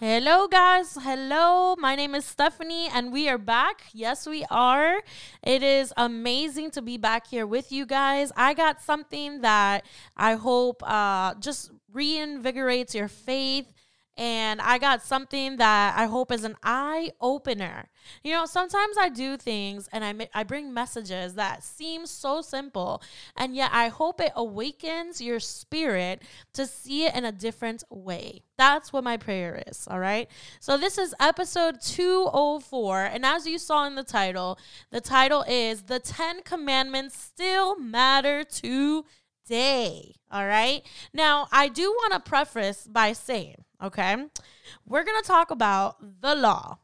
Hello, guys. Hello. My name is Stephanie, and we are back. Yes, we are. It is amazing to be back here with you guys. I got something that I hope uh, just reinvigorates your faith and I got something that I hope is an eye opener. You know, sometimes I do things and I I bring messages that seem so simple, and yet I hope it awakens your spirit to see it in a different way. That's what my prayer is, all right? So this is episode 204, and as you saw in the title, the title is The 10 Commandments Still Matter Today. All right. Now, I do want to preface by saying okay? We're going to talk about the law.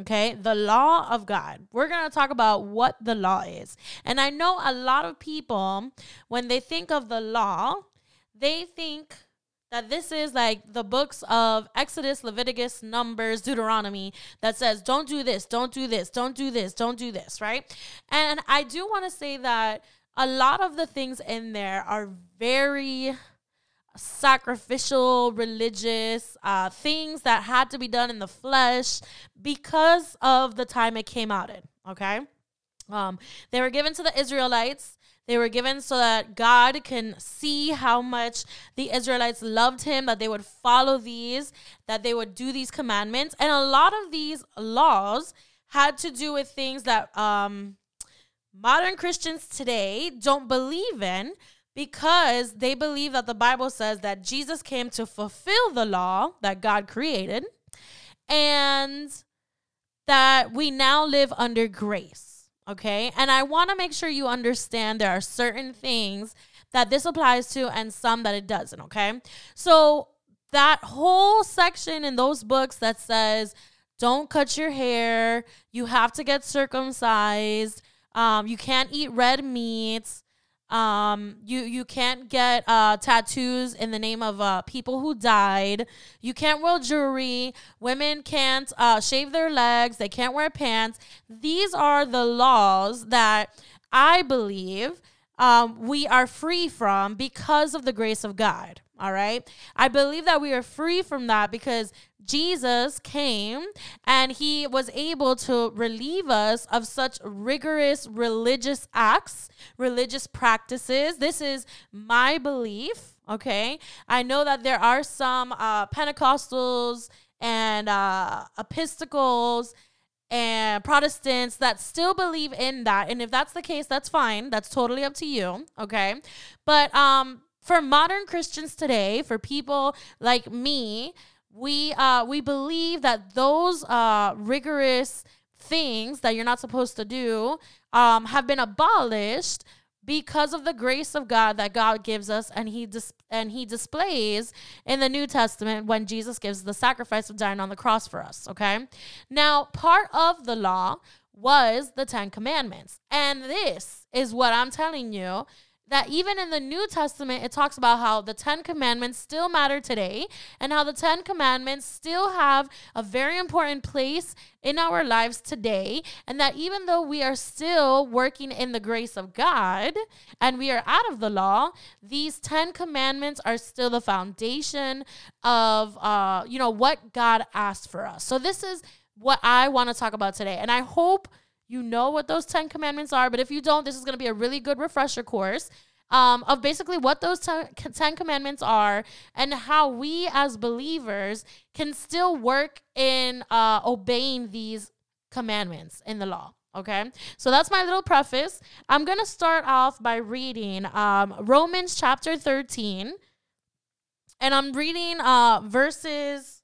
Okay, the law of God. We're going to talk about what the law is. And I know a lot of people, when they think of the law, they think that this is like the books of Exodus, Leviticus, Numbers, Deuteronomy that says, don't do this, don't do this, don't do this, don't do this, right? And I do want to say that a lot of the things in there are very sacrificial, religious uh, things that had to be done in the flesh because of the time it came out in. Okay. Um, they were given to the Israelites. They were given so that God can see how much the Israelites loved him, that they would follow these, that they would do these commandments. And a lot of these laws had to do with things that um, modern Christians today don't believe in because they believe that the Bible says that Jesus came to fulfill the law that God created and that we now live under grace. Okay. And I want to make sure you understand there are certain things that this applies to and some that it doesn't. Okay. So that whole section in those books that says, don't cut your hair, you have to get circumcised, um, you can't eat red meats um, you you can't get uh, tattoos in the name of uh, people who died. You can't wear jewelry. Women can't uh, shave their legs. They can't wear pants. These are the laws that I believe um, we are free from because of the grace of God. All right. I believe that we are free from that because Jesus came and he was able to relieve us of such rigorous religious acts, religious practices. This is my belief. Okay. I know that there are some uh, Pentecostals and uh, Episcopals and Protestants that still believe in that. And if that's the case, that's fine. That's totally up to you. Okay. But um, for modern Christians today, for people like me, we uh we believe that those uh rigorous things that you're not supposed to do um have been abolished because of the grace of God that God gives us and he dis- and he displays in the New Testament when Jesus gives the sacrifice of dying on the cross for us, okay? Now, part of the law was the 10 commandments. And this is what I'm telling you that even in the New Testament, it talks about how the Ten Commandments still matter today and how the Ten Commandments still have a very important place in our lives today. And that even though we are still working in the grace of God and we are out of the law, these Ten Commandments are still the foundation of, uh, you know, what God asked for us. So this is what I want to talk about today. And I hope you know what those 10 commandments are, but if you don't, this is going to be a really good refresher course um, of basically what those 10 commandments are and how we as believers can still work in uh, obeying these commandments in the law. Okay, so that's my little preface. I'm gonna start off by reading um, Romans chapter 13, and I'm reading uh, verses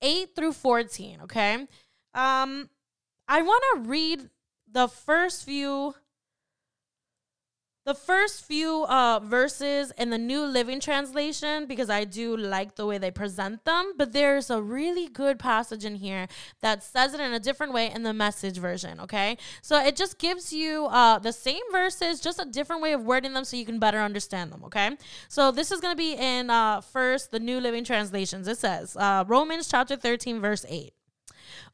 8 through 14. Okay, um, I want to read the first few the first few uh, verses in the New Living Translation because I do like the way they present them, but there's a really good passage in here that says it in a different way in the message version, okay? So it just gives you uh, the same verses, just a different way of wording them so you can better understand them, okay? So this is going to be in uh, first the New Living Translations. It says uh, Romans chapter 13, verse 8.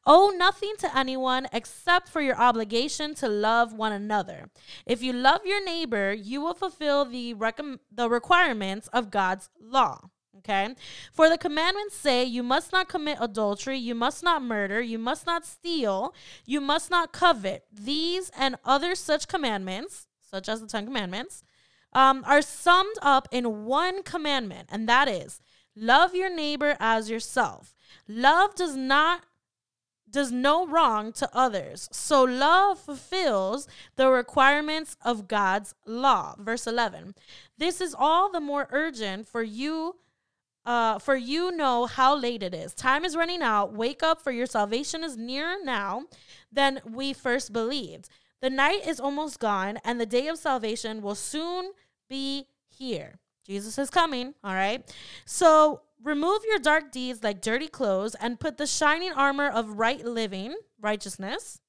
Owe nothing to anyone except for your obligation to love one another. If you love your neighbor, you will fulfill the, rec- the requirements of God's law. Okay. For the commandments say, you must not commit adultery, you must not murder, you must not steal, you must not covet. These and other such commandments, such as the Ten Commandments, um, are summed up in one commandment, and that is love your neighbor as yourself. Love does not does no wrong to others. So love fulfills the requirements of God's law. Verse 11. This is all the more urgent for you uh, for you know how late it is. Time is running out. Wake up, for your salvation is nearer now than we first believed. The night is almost gone, and the day of salvation will soon be here. Jesus is coming, all right? So remove your dark deeds like dirty clothes and put the shining armor of right living, righteousness.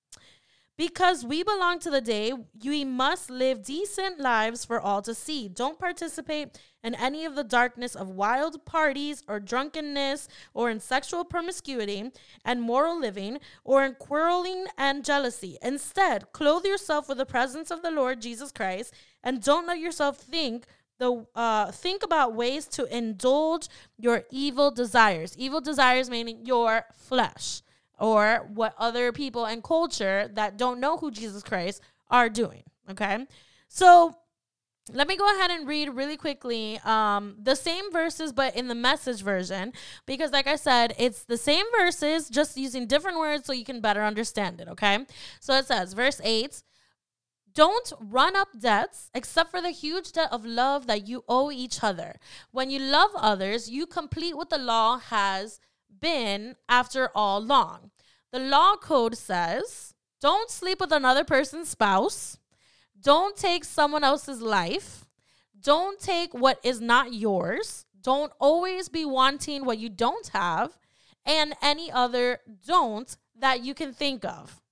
Because we belong to the day, we must live decent lives for all to see. Don't participate in any of the darkness of wild parties or drunkenness or in sexual promiscuity and moral living or in quarreling and jealousy. Instead, clothe yourself with the presence of the Lord Jesus Christ and don't let yourself think the uh, think about ways to indulge your evil desires. Evil desires meaning your flesh or what other people and culture that don't know who Jesus Christ are doing. Okay, so let me go ahead and read really quickly um, the same verses, but in the message version, because, like I said, it's the same verses, just using different words so you can better understand it. Okay, so it says, verse 8 don't run up debts except for the huge debt of love that you owe each other. When you love others, you complete what the law has been after all long. The law code says don't sleep with another person's spouse, don't take someone else's life, don't take what is not yours, don't always be wanting what you don't have, and any other don't that you can think of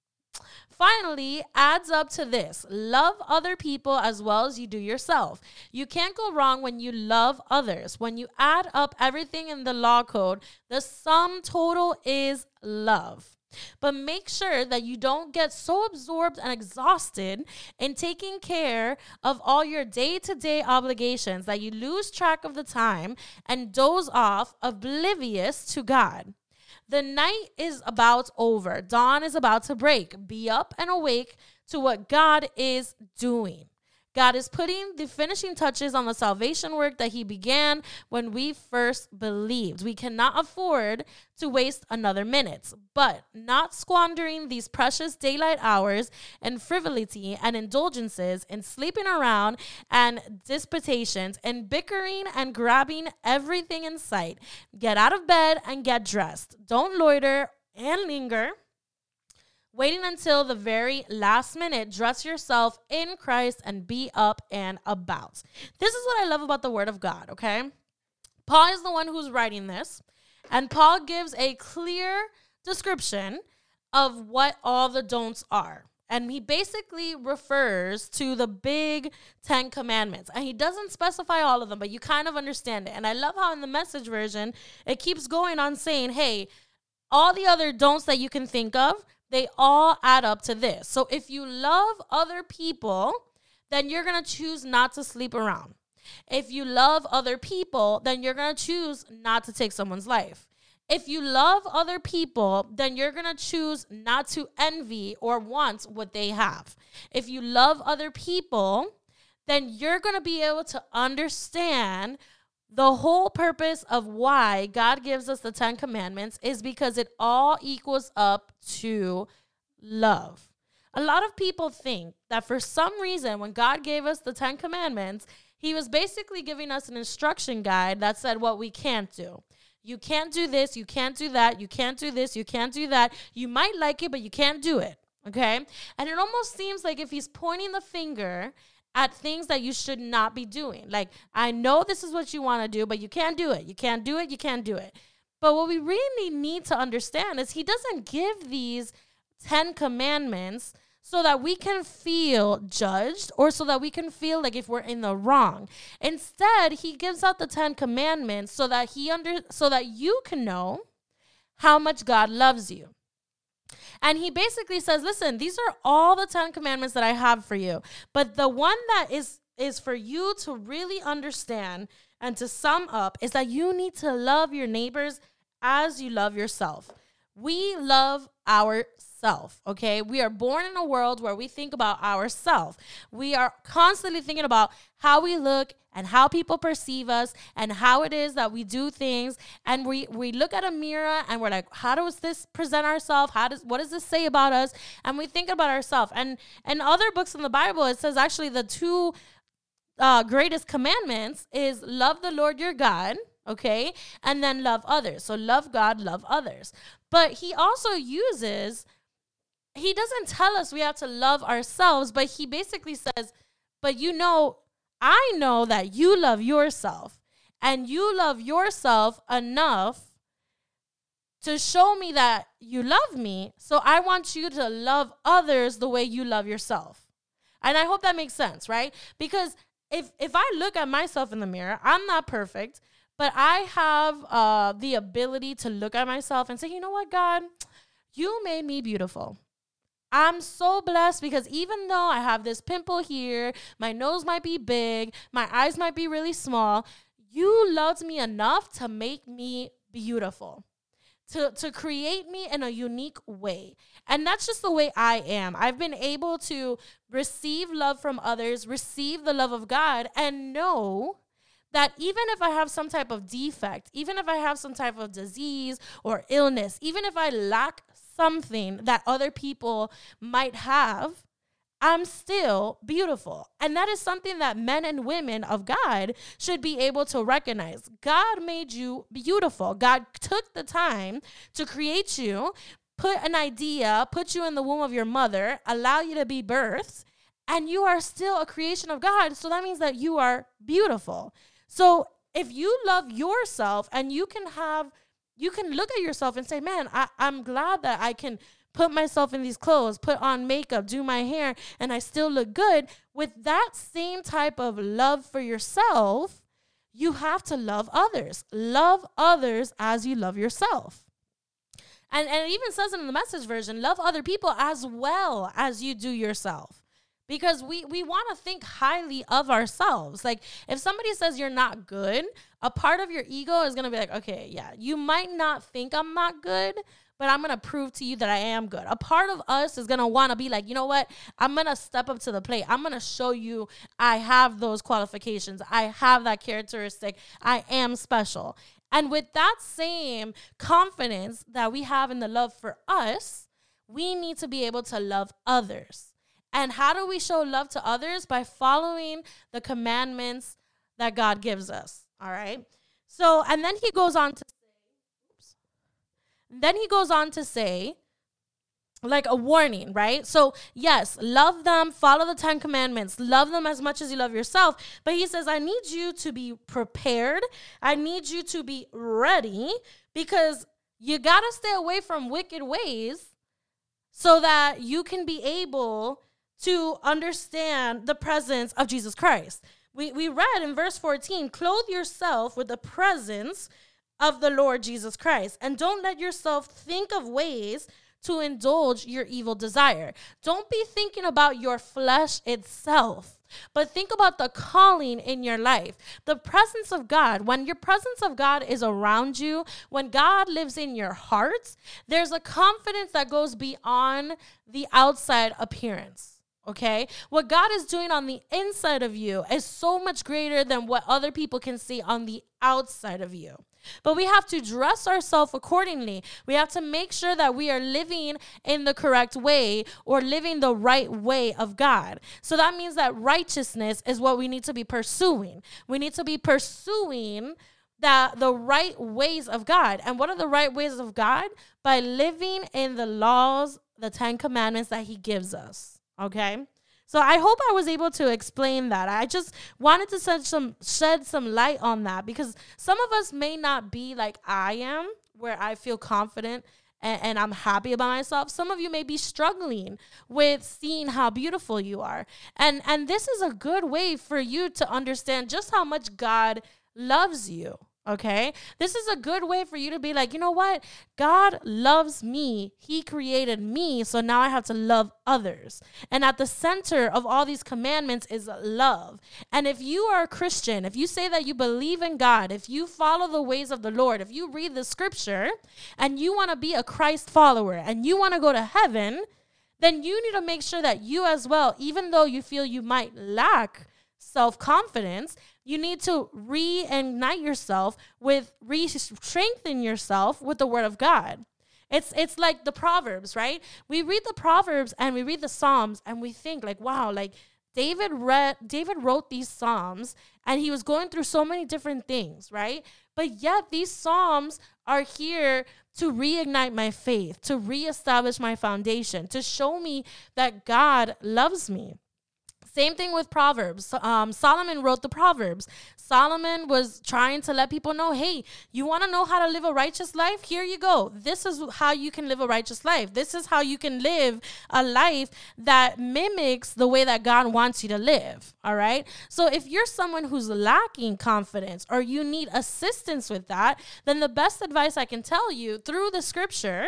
finally adds up to this love other people as well as you do yourself. You can't go wrong when you love others. When you add up everything in the law code, the sum total is love. But make sure that you don't get so absorbed and exhausted in taking care of all your day to day obligations that you lose track of the time and doze off, oblivious to God. The night is about over. Dawn is about to break. Be up and awake to what God is doing. God is putting the finishing touches on the salvation work that He began when we first believed. We cannot afford to waste another minute, but not squandering these precious daylight hours in frivolity and indulgences, in sleeping around and disputations, and bickering and grabbing everything in sight. Get out of bed and get dressed. Don't loiter and linger waiting until the very last minute, dress yourself in Christ and be up and about. This is what I love about the Word of God, okay? Paul is the one who's writing this, and Paul gives a clear description of what all the don'ts are. And he basically refers to the big 10 commandments. And he doesn't specify all of them, but you kind of understand it. And I love how in the message version, it keeps going on saying, hey, all the other don'ts that you can think of, they all add up to this. So if you love other people, then you're going to choose not to sleep around. If you love other people, then you're going to choose not to take someone's life. If you love other people, then you're going to choose not to envy or want what they have. If you love other people, then you're going to be able to understand the whole purpose of why God gives us the 10 commandments is because it all equals up to love. A lot of people think that for some reason, when God gave us the 10 commandments, He was basically giving us an instruction guide that said what we can't do. You can't do this, you can't do that, you can't do this, you can't do that. You might like it, but you can't do it. Okay? And it almost seems like if He's pointing the finger at things that you should not be doing. Like, I know this is what you want to do, but you can't do it. You can't do it. You can't do it. But what we really need to understand is he doesn't give these 10 commandments so that we can feel judged or so that we can feel like if we're in the wrong. Instead, he gives out the 10 commandments so that he under so that you can know how much God loves you. And he basically says, listen, these are all the 10 commandments that I have for you. But the one that is is for you to really understand and to sum up is that you need to love your neighbors as you love yourself. We love ourself, okay? We are born in a world where we think about ourself. We are constantly thinking about how we look and how people perceive us and how it is that we do things and we we look at a mirror and we're like how does this present ourselves how does what does this say about us and we think about ourselves and and other books in the bible it says actually the two uh, greatest commandments is love the lord your god okay and then love others so love god love others but he also uses, he doesn't tell us we have to love ourselves, but he basically says, but you know, I know that you love yourself and you love yourself enough to show me that you love me. So I want you to love others the way you love yourself. And I hope that makes sense, right? Because if if I look at myself in the mirror, I'm not perfect. But I have uh, the ability to look at myself and say, you know what, God, you made me beautiful. I'm so blessed because even though I have this pimple here, my nose might be big, my eyes might be really small, you loved me enough to make me beautiful. To, to create me in a unique way. And that's just the way I am. I've been able to receive love from others, receive the love of God, and know that even if I have some type of defect, even if I have some type of disease or illness, even if I lack something that other people might have, I'm still beautiful. And that is something that men and women of God should be able to recognize. God made you beautiful. God took the time to create you, put an idea, put you in the womb of your mother, allow you to be birthed, and you are still a creation of God. So that means that you are beautiful. So if you love yourself and you can have, you can look at yourself and say, man, I, I'm glad that I can put myself in these clothes, put on makeup, do my hair, and I still look good. With that same type of love for yourself, you have to love others. Love others as you love yourself. And, and it even says in the message version love other people as well as you do yourself because we we want to think highly of ourselves. Like if somebody says you're not good, a part of your ego is going to be like, "Okay, yeah, you might not think I'm not good, but I'm going to prove to you that I am good." A part of us is going to want to be like, "You know what? I'm going to step up to the plate. I'm going to show you I have those qualifications. I have that characteristic. I am special." And with that same confidence that we have in the love for us, we need to be able to love others. And how do we show love to others? By following the commandments that God gives us. All right. So, and then he goes on to say. Then he goes on to say, like a warning, right? So, yes, love them, follow the 10 commandments, love them as much as you love yourself. But he says, I need you to be prepared. I need you to be ready because you got to stay away from wicked ways so that you can be able to understand the presence of Jesus Christ. We, we read in verse 14 clothe yourself with the presence of the Lord Jesus Christ, and don't let yourself think of ways to indulge your evil desire. Don't be thinking about your flesh itself. But think about the calling in your life, the presence of God. When your presence of God is around you, when God lives in your heart, there's a confidence that goes beyond the outside appearance. Okay? What God is doing on the inside of you is so much greater than what other people can see on the outside of you. But we have to dress ourselves accordingly. We have to make sure that we are living in the correct way or living the right way of God. So that means that righteousness is what we need to be pursuing. We need to be pursuing the, the right ways of God. And what are the right ways of God? By living in the laws, the Ten Commandments that He gives us. Okay. So I hope I was able to explain that. I just wanted to shed some shed some light on that because some of us may not be like I am, where I feel confident and, and, I'm happy about myself. Some of you may be struggling with seeing how beautiful you are. And and this is a good way for you to understand just how much God loves you. Okay. This is a good way for you to be like, you know what? God loves me. He created me. So now I have to love others. And at the center of all these commandments is love. And if you are a Christian, if you say that you believe in God, if you follow the ways of the Lord, if you read the scripture and you want to be a Christ follower and you want to go to heaven, then you need to make sure that you as well, even though you feel you might lack self confidence, you need to reignite yourself with re strengthen yourself with the word of God. It's it's like the proverbs, right? We read the proverbs and we read the psalms and we think like, wow, like David read David wrote these psalms and he was going through so many different things, right? But yet these psalms are here to reignite my faith, to reestablish my foundation, to show me that God loves me. Same thing with Proverbs. Um, Solomon wrote the Proverbs. Solomon was trying to let people know hey, you want to know how to live a righteous life? Here you go. This is how you can live a righteous life. This is how you can live a life that mimics the way that God wants you to live. All right. So if you're someone who's lacking confidence or you need assistance with that, then the best advice I can tell you through the scripture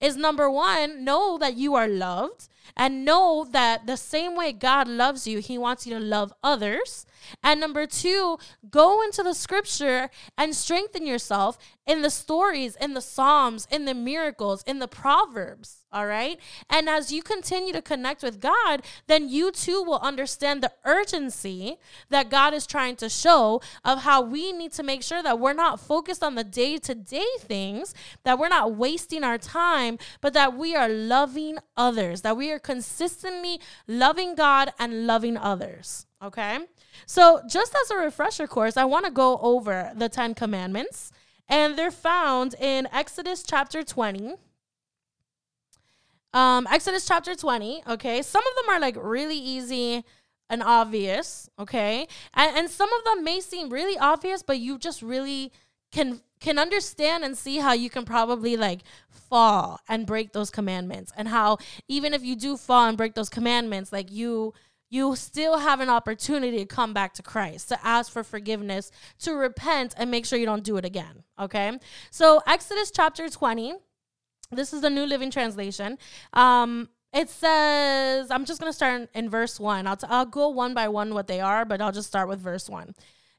is number one, know that you are loved and know that the same way God loves you, He wants you to love others. And number two, go into the scripture and strengthen yourself in the stories, in the Psalms, in the miracles, in the Proverbs. All right. And as you continue to connect with God, then you too will understand the urgency that God is trying to show of how we need to make sure that we're not focused on the day to day things, that we're not wasting our time, but that we are loving others, that we are consistently loving God and loving others. Okay. So, just as a refresher course, I want to go over the 10 commandments, and they're found in Exodus chapter 20. Um, Exodus chapter 20, okay? Some of them are like really easy and obvious, okay? And, and some of them may seem really obvious, but you just really can can understand and see how you can probably like fall and break those commandments and how even if you do fall and break those commandments like you you still have an opportunity to come back to Christ, to ask for forgiveness, to repent, and make sure you don't do it again. Okay? So, Exodus chapter 20, this is the New Living Translation. Um, it says, I'm just going to start in, in, verse 1. I'll, t- I'll go one by one what they are, but I'll just start with verse 1.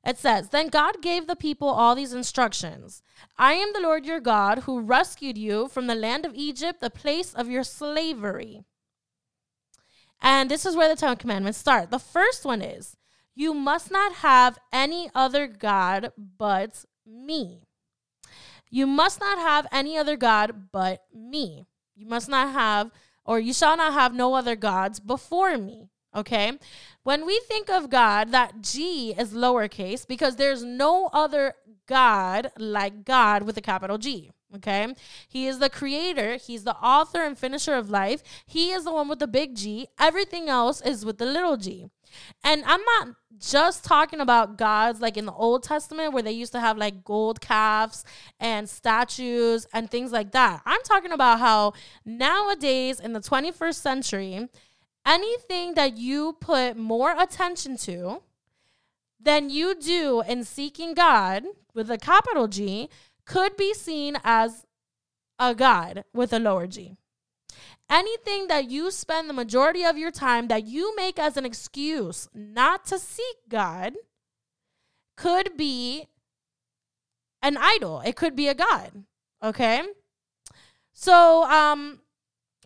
It says, Then God gave the people all these instructions I am the Lord your God who rescued you from the land of Egypt, the place of your slavery. And this is where the Ten Commandments start. The first one is you must not have any other God but me. You must not have any other God but me. You must not have, or you shall not have no other gods before me. Okay? When we think of God, that G is lowercase because there's no other God like God with a capital G. Okay. He is the creator. He's the author and finisher of life. He is the one with the big G. Everything else is with the little g. And I'm not just talking about gods like in the Old Testament where they used to have like gold calves and statues and things like that. I'm talking about how nowadays in the 21st century, anything that you put more attention to than you do in seeking God with a capital G could be seen as a God with a lower G. Anything that you spend the majority of your time that you make as an excuse not to seek God could be an idol. It could be a God. Okay? So, um,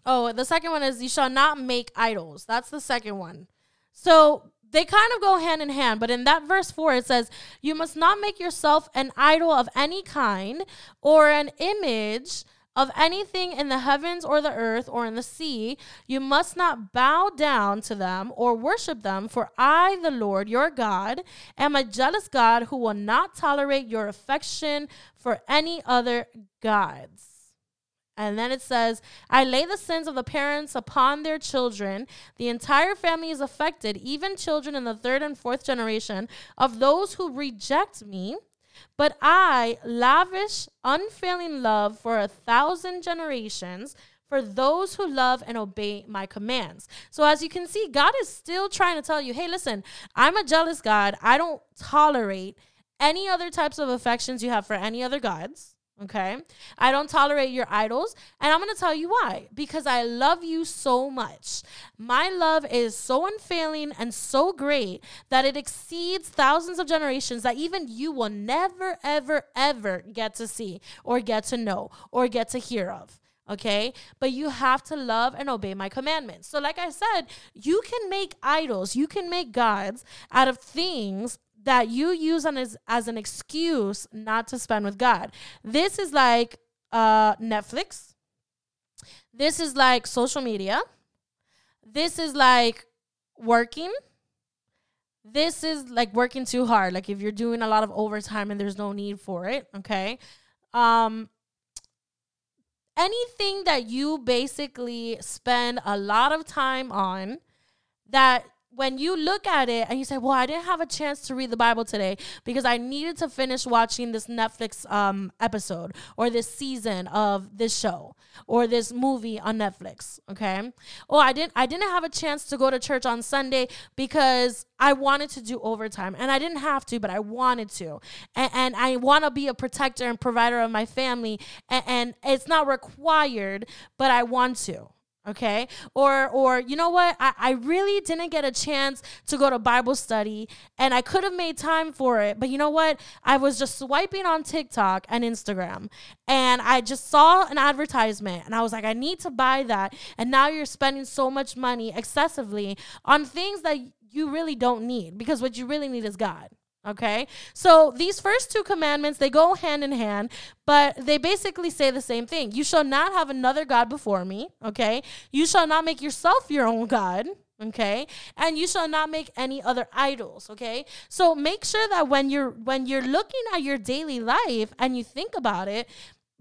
oh, the second one is you shall not make idols. That's the second one. So they kind of go hand in hand, but in that verse 4, it says, You must not make yourself an idol of any kind or an image of anything in the heavens or the earth or in the sea. You must not bow down to them or worship them, for I, the Lord your God, am a jealous God who will not tolerate your affection for any other gods. And then it says, I lay the sins of the parents upon their children. The entire family is affected, even children in the third and fourth generation of those who reject me. But I lavish unfailing love for a thousand generations for those who love and obey my commands. So, as you can see, God is still trying to tell you hey, listen, I'm a jealous God. I don't tolerate any other types of affections you have for any other gods. Okay. I don't tolerate your idols. And I'm going to tell you why. Because I love you so much. My love is so unfailing and so great that it exceeds thousands of generations that even you will never, ever, ever get to see or get to know or get to hear of. Okay. But you have to love and obey my commandments. So, like I said, you can make idols, you can make gods out of things that you use as, as an excuse not to spend with God. This is like uh, Netflix. This is like social media. This is like working. This is like working too hard. Like if you're doing a lot of overtime and there's no need for it, okay? Um anything that you basically spend a lot of time on that when you look at it and you say, "Well, I didn't have a chance to read the Bible today because I needed to finish watching this Netflix um, episode or this season of this show or this movie on Netflix," okay? Or I didn't I didn't have a chance to go to church on Sunday because I wanted to do overtime and I didn't have to, but I wanted to, and, and I want to be a protector and provider of my family, and, and it's not required, but I want to okay? Or or you know what? I, I really didn't get a chance to go to bible study and i could have made time for it but you know what? I was just swiping on tiktok and instagram and i just saw an advertisement and i was like i need to buy that. And now you're spending so much money excessively on things that you really don't need because what you really need is god Okay. So these first two commandments, they go hand in hand, but they basically say the same thing. You shall not have another God before me. Okay. You shall not make yourself your own God. Okay. And you shall not make any other idols. Okay. So make sure that when you're when you're looking at your daily life and you think about it,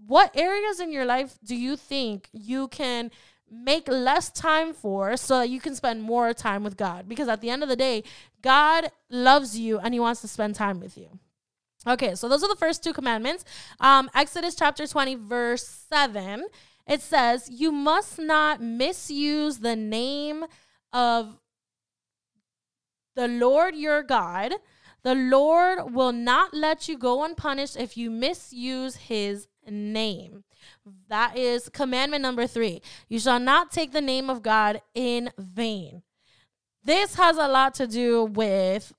what areas in your life do you think you can make less time for so that you can spend more time with God. Because at the end of the day, God loves you and He wants to spend time with you. Okay, so those are the first two commandments. Um, Exodus chapter 20, verse 7, it says, You must not misuse the name of the Lord your God. The Lord will not let you go unpunished if you misuse his name. That is commandment number three. You shall not take the name of God in vain. This has a lot to do with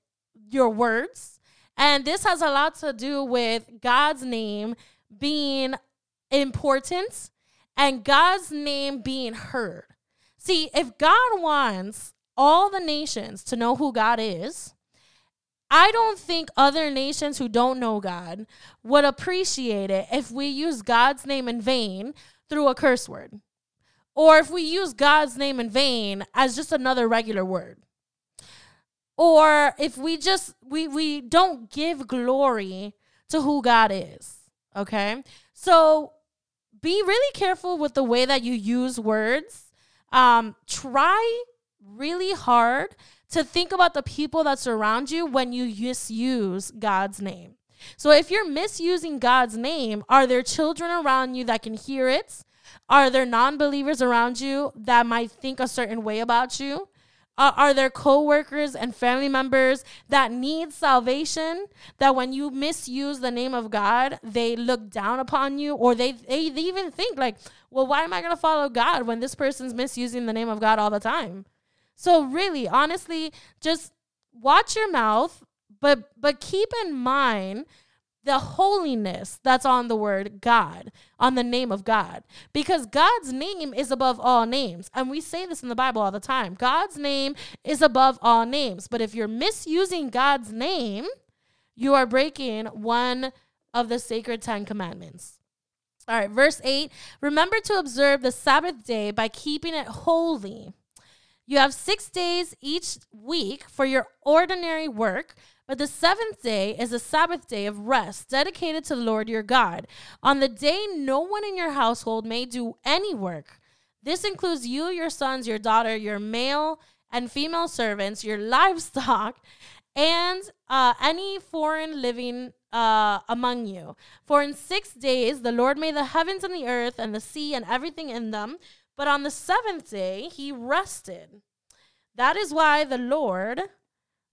your words, and this has a lot to do with God's name being important and God's name being heard. See, if God wants all the nations to know who God is, I don't think other nations who don't know God would appreciate it if we use God's name in vain through a curse word. Or if we use God's name in vain as just another regular word. Or if we just we we don't give glory to who God is. Okay? So be really careful with the way that you use words. Um try really hard to think about the people that surround you when you misuse God's name. So if you're misusing God's name, are there children around you that can hear it? Are there non believers around you that might think a certain way about you? Uh, are there coworkers and family members that need salvation that when you misuse the name of God, they look down upon you or they, they, they even think like, well, why am I going to follow God when this person's misusing the name of God all the time? So really, honestly, just watch your mouth, but but keep in mind the holiness that's on the word God, on the name of God. Because God's name is above all names. And we say this in the Bible all the time. God's name is above all names. But if you're misusing God's name, you are breaking one of the sacred 10 commandments. All right, verse 8 Remember to observe the Sabbath day by keeping it holy. You have six days each week for your ordinary work, but the seventh day is a Sabbath day of rest dedicated to the Lord your God. On the day no one in your household may do any work. This includes you, your sons, your daughter, your male and female servants, your livestock, and uh, any foreign living uh, among you. For in six days the Lord made the heavens and the earth and the sea and everything in them. But on the seventh day, he rested. That is why the Lord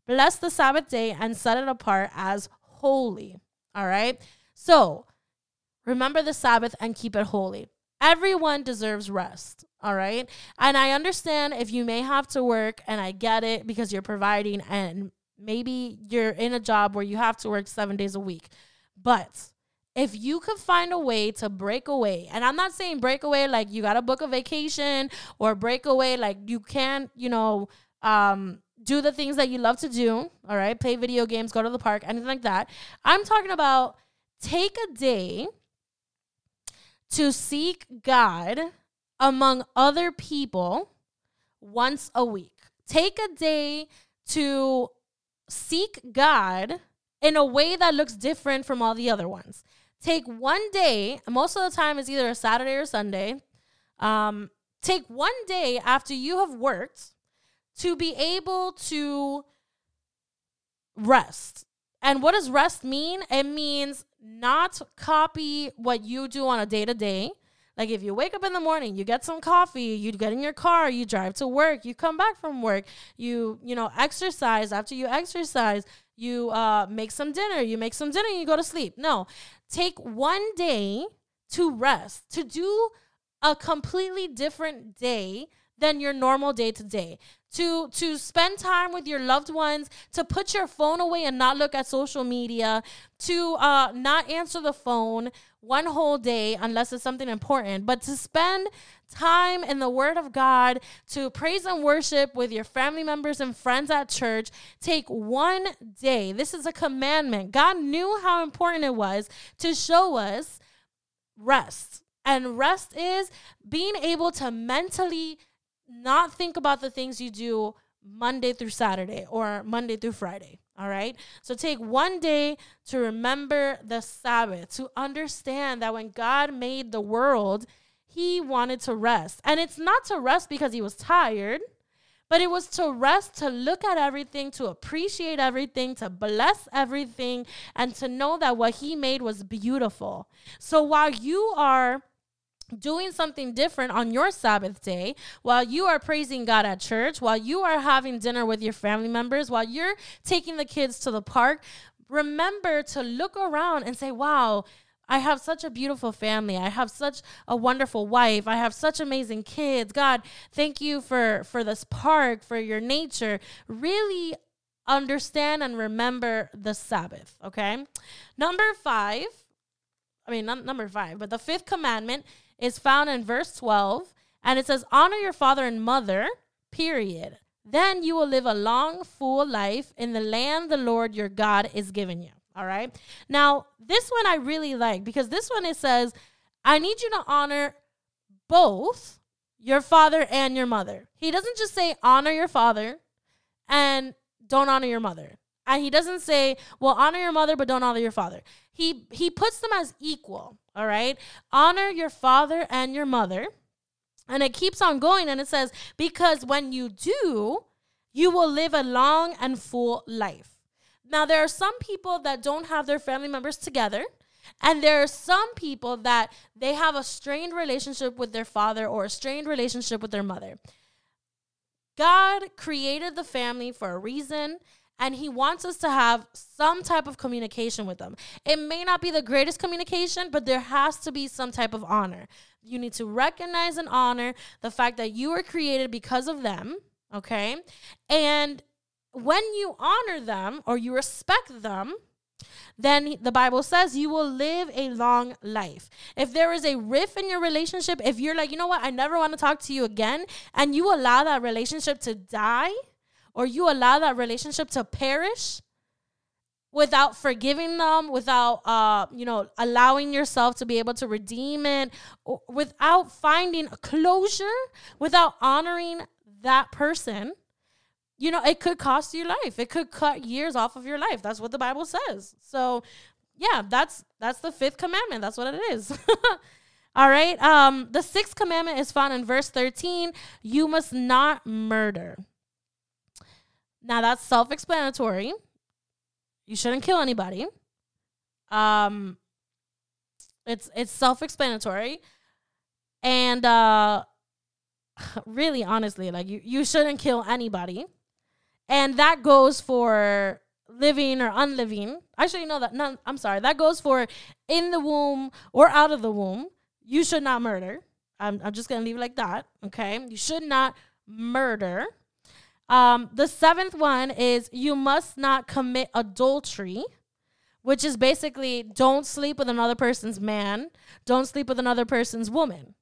blessed the Sabbath day and set it apart as holy. All right. So remember the Sabbath and keep it holy. Everyone deserves rest. All right. And I understand if you may have to work, and I get it because you're providing, and maybe you're in a job where you have to work seven days a week. But if you could find a way to break away, and I'm not saying break away like you got to book a vacation or break away like you can't, you know, um, do the things that you love to do, all right? Play video games, go to the park, anything like that. I'm talking about take a day to seek God among other people once a week. Take a day to seek God in a way that looks different from all the other ones. Take one day, most of the time it's either a Saturday or Sunday. Um, take one day after you have worked to be able to rest. And what does rest mean? It means not copy what you do on a day to day. Like if you wake up in the morning, you get some coffee, you get in your car, you drive to work, you come back from work, you you know exercise. After you exercise, you uh, make some dinner, you make some dinner, you go to sleep. No, take one day to rest, to do a completely different day than your normal day to day to to spend time with your loved ones to put your phone away and not look at social media to uh, not answer the phone one whole day unless it's something important but to spend time in the word of god to praise and worship with your family members and friends at church take one day. This is a commandment. God knew how important it was to show us rest. And rest is being able to mentally not think about the things you do Monday through Saturday or Monday through Friday. All right. So take one day to remember the Sabbath, to understand that when God made the world, he wanted to rest. And it's not to rest because he was tired, but it was to rest, to look at everything, to appreciate everything, to bless everything, and to know that what he made was beautiful. So while you are doing something different on your Sabbath day while you are praising God at church, while you are having dinner with your family members, while you're taking the kids to the park, remember to look around and say, wow, I have such a beautiful family. I have such a wonderful wife. I have such amazing kids. God, thank you for for this park, for your nature. Really understand and remember the Sabbath, okay? Number 5, I mean, not number 5, but the fifth commandment is found in verse 12, and it says, Honor your father and mother, period. Then you will live a long, full life in the land the Lord your God is giving you. All right. Now, this one I really like because this one it says, I need you to honor both your father and your mother. He doesn't just say honor your father and don't honor your mother. And he doesn't say, well, honor your mother, but don't honor your father. He he puts them as equal. All right. Honor your father and your mother. And it keeps on going and it says, because when you do, you will live a long and full life. Now, there are some people that don't have their family members together. And there are some people that they have a strained relationship with their father or a strained relationship with their mother. God created the family for a reason and he wants us to have some type of communication with them. It may not be the greatest communication, but there has to be some type of honor. You need to recognize and honor the fact that you were created because of them, okay? And when you honor them or you respect them, then the Bible says you will live a long life. If there is a rift in your relationship, if you're like, you know what, I never want to talk to you again, and you allow that relationship to die, or you allow that relationship to perish without forgiving them, without uh, you know, allowing yourself to be able to redeem it, without finding closure, without honoring that person, you know, it could cost you life. It could cut years off of your life. That's what the Bible says. So, yeah, that's that's the fifth commandment. That's what it is. All right. Um, the sixth commandment is found in verse 13. You must not murder. Now that's self-explanatory. You shouldn't kill anybody. Um it's it's self-explanatory. And uh really honestly, like you you shouldn't kill anybody. And that goes for living or unliving. Actually, no, that I'm sorry. That goes for in the womb or out of the womb. You should not murder. I'm, I'm just gonna leave it like that. Okay, you should not murder. Um, the seventh one is you must not commit adultery, which is basically don't sleep with another person's man, don't sleep with another person's woman.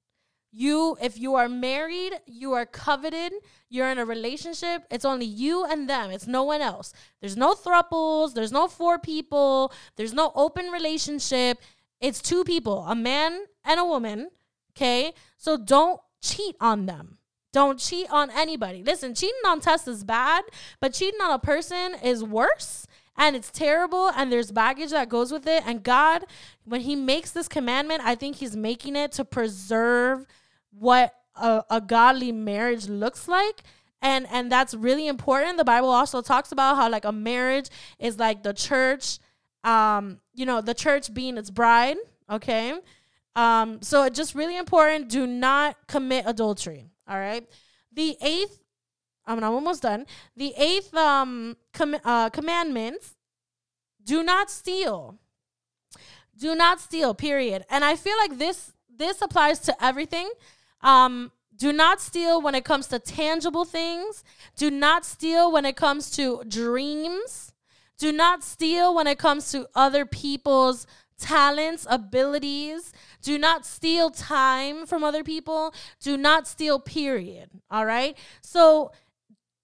You, if you are married, you are coveted, you're in a relationship, it's only you and them, it's no one else. There's no thruples, there's no four people, there's no open relationship. It's two people, a man and a woman, okay? So don't cheat on them. Don't cheat on anybody. Listen, cheating on Tess is bad, but cheating on a person is worse and it's terrible and there's baggage that goes with it. And God, when He makes this commandment, I think He's making it to preserve what a, a godly marriage looks like and and that's really important the bible also talks about how like a marriage is like the church um you know the church being its bride okay um so it's just really important do not commit adultery all right the eighth I mean, I'm almost done. The eighth um com- uh, commandment: do not steal. Do not steal. Period. And I feel like this this applies to everything. Um, do not steal when it comes to tangible things. Do not steal when it comes to dreams. Do not steal when it comes to other people's talents, abilities. Do not steal time from other people. Do not steal, period. All right. So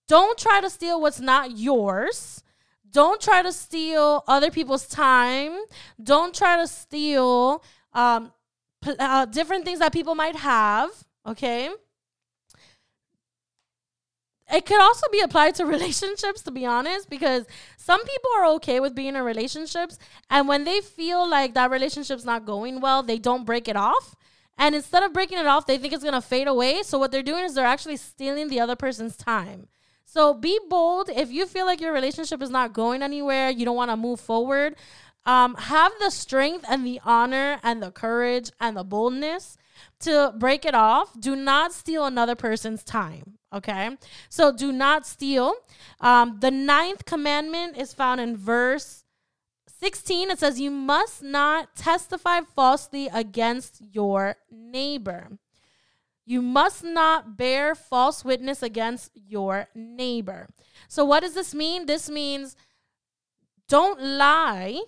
don't try to steal what's not yours. Don't try to steal other people's time. Don't try to steal um, uh, different things that people might have. Okay. It could also be applied to relationships, to be honest, because some people are okay with being in relationships. And when they feel like that relationship's not going well, they don't break it off. And instead of breaking it off, they think it's going to fade away. So what they're doing is they're actually stealing the other person's time. So be bold. If you feel like your relationship is not going anywhere, you don't want to move forward, um, have the strength and the honor and the courage and the boldness to break it off. Do not steal another person's time. Okay. So do not steal. Um, the ninth commandment is found in verse 16. It says, You must not testify falsely against your neighbor. You must not bear false witness against your neighbor. So, what does this mean? This means don't lie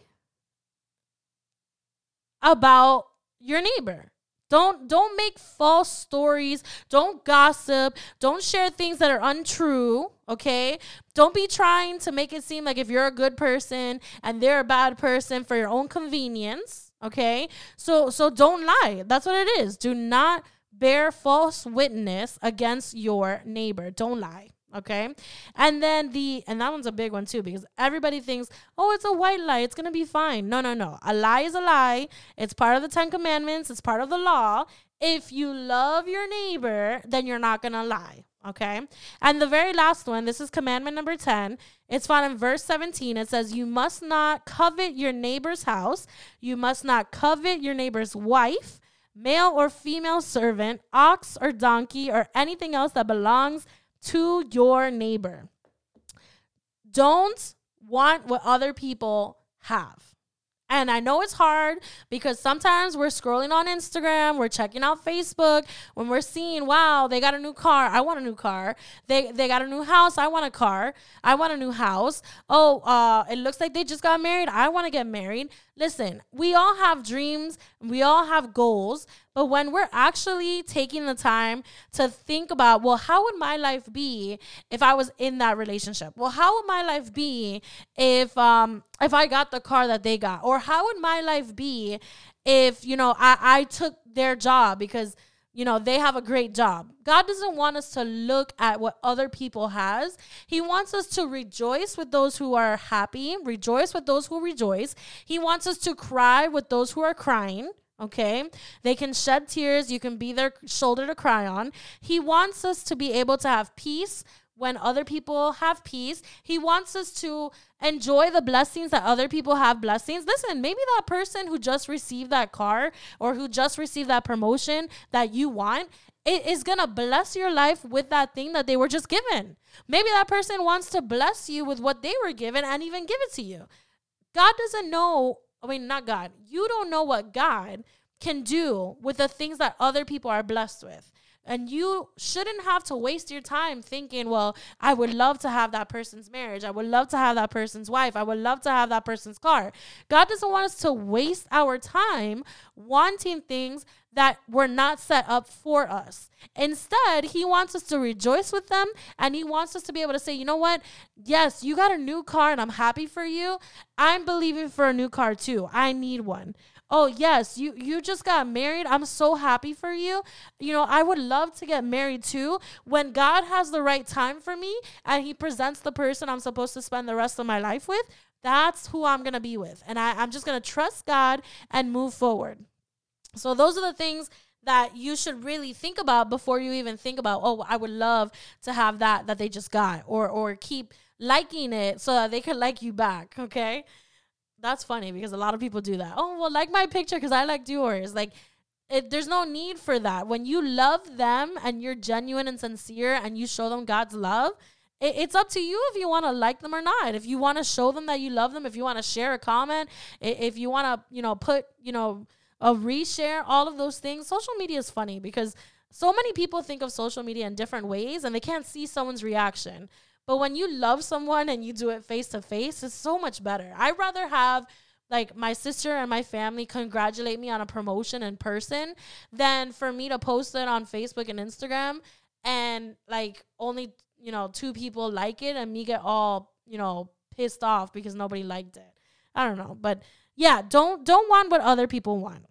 about your neighbor. Don't don't make false stories. Don't gossip. Don't share things that are untrue, okay? Don't be trying to make it seem like if you're a good person and they're a bad person for your own convenience, okay? So so don't lie. That's what it is. Do not bear false witness against your neighbor. Don't lie. Okay. And then the, and that one's a big one too, because everybody thinks, oh, it's a white lie. It's going to be fine. No, no, no. A lie is a lie. It's part of the Ten Commandments, it's part of the law. If you love your neighbor, then you're not going to lie. Okay. And the very last one, this is commandment number 10. It's found in verse 17. It says, You must not covet your neighbor's house. You must not covet your neighbor's wife male or female servant, ox or donkey, or anything else that belongs to your neighbor. Don't want what other people have. And I know it's hard because sometimes we're scrolling on Instagram, we're checking out Facebook, when we're seeing, wow, they got a new car, I want a new car. They they got a new house, I want a car. I want a new house. Oh, uh, it looks like they just got married. I want to get married. Listen, we all have dreams, we all have goals, but when we're actually taking the time to think about, well, how would my life be if I was in that relationship? Well, how would my life be if um if I got the car that they got? Or how would my life be if, you know, I, I took their job because you know they have a great job god doesn't want us to look at what other people has he wants us to rejoice with those who are happy rejoice with those who rejoice he wants us to cry with those who are crying okay? They can shed tears, you can be their shoulder to cry on. He wants us to be able to have peace when other people have peace. He wants us to enjoy the blessings that other people have blessings. Listen, maybe that person who just received that car or who just received that promotion that you want it is gonna bless your life with that thing that they were just given. Maybe that person wants to bless you with what they were given and even give it to you. God doesn't know, I mean, not God, you don't know what God can do with the things that other people are blessed with. And you shouldn't have to waste your time thinking, well, I would love to have that person's marriage. I would love to have that person's wife. I would love to have that person's car. God doesn't want us to waste our time wanting things that were not set up for us. Instead, He wants us to rejoice with them and He wants us to be able to say, you know what? Yes, you got a new car and I'm happy for you. I'm believing for a new car too. I need one oh yes you you just got married. I'm so happy for you. You know i would love to get married too. When god has the right time for me and he presents the person i'm supposed to spend the rest of my life with that's who i'm gonna be with. And I, i'm just gonna trust god and move forward. So those are the things that you should really think about before you even think about oh i would love to have that that they just got or or keep liking it so that they could like you back okay that's funny because a lot of people do that. Oh, well, like my picture because I liked yours. Like, it, there's no need for that. When you love them and you're genuine and sincere and you show them God's love, it, it's up to you if you want to like them or not. If you want to show them that you love them, if you want to share a comment, if you want to, you know, put, you know, a reshare, all of those things. Social media is funny because so many people think of social media in different ways and they can't see someone's reaction. But when you love someone and you do it face to face, it's so much better. I'd rather have like my sister and my family congratulate me on a promotion in person than for me to post it on Facebook and Instagram and like only, you know, two people like it and me get all, you know, pissed off because nobody liked it. I don't know, but yeah, don't don't want what other people want.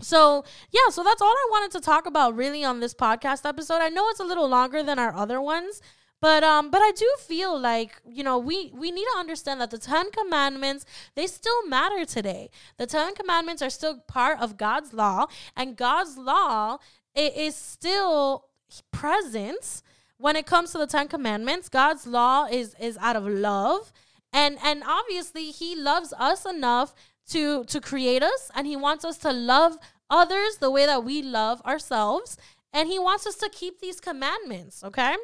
So, yeah, so that's all I wanted to talk about really on this podcast episode. I know it's a little longer than our other ones but um, but I do feel like you know we we need to understand that the Ten Commandments they still matter today. The Ten Commandments are still part of God's law, and God's law it is still present when it comes to the Ten Commandments. God's law is is out of love, and and obviously He loves us enough to to create us, and He wants us to love others the way that we love ourselves, and He wants us to keep these commandments. Okay.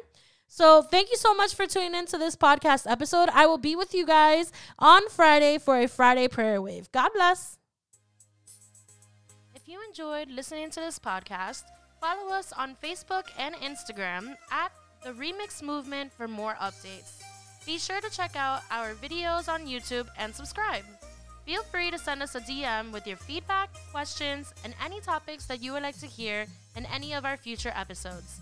So, thank you so much for tuning into this podcast episode. I will be with you guys on Friday for a Friday prayer wave. God bless. If you enjoyed listening to this podcast, follow us on Facebook and Instagram at the Remix Movement for more updates. Be sure to check out our videos on YouTube and subscribe. Feel free to send us a DM with your feedback, questions, and any topics that you would like to hear in any of our future episodes.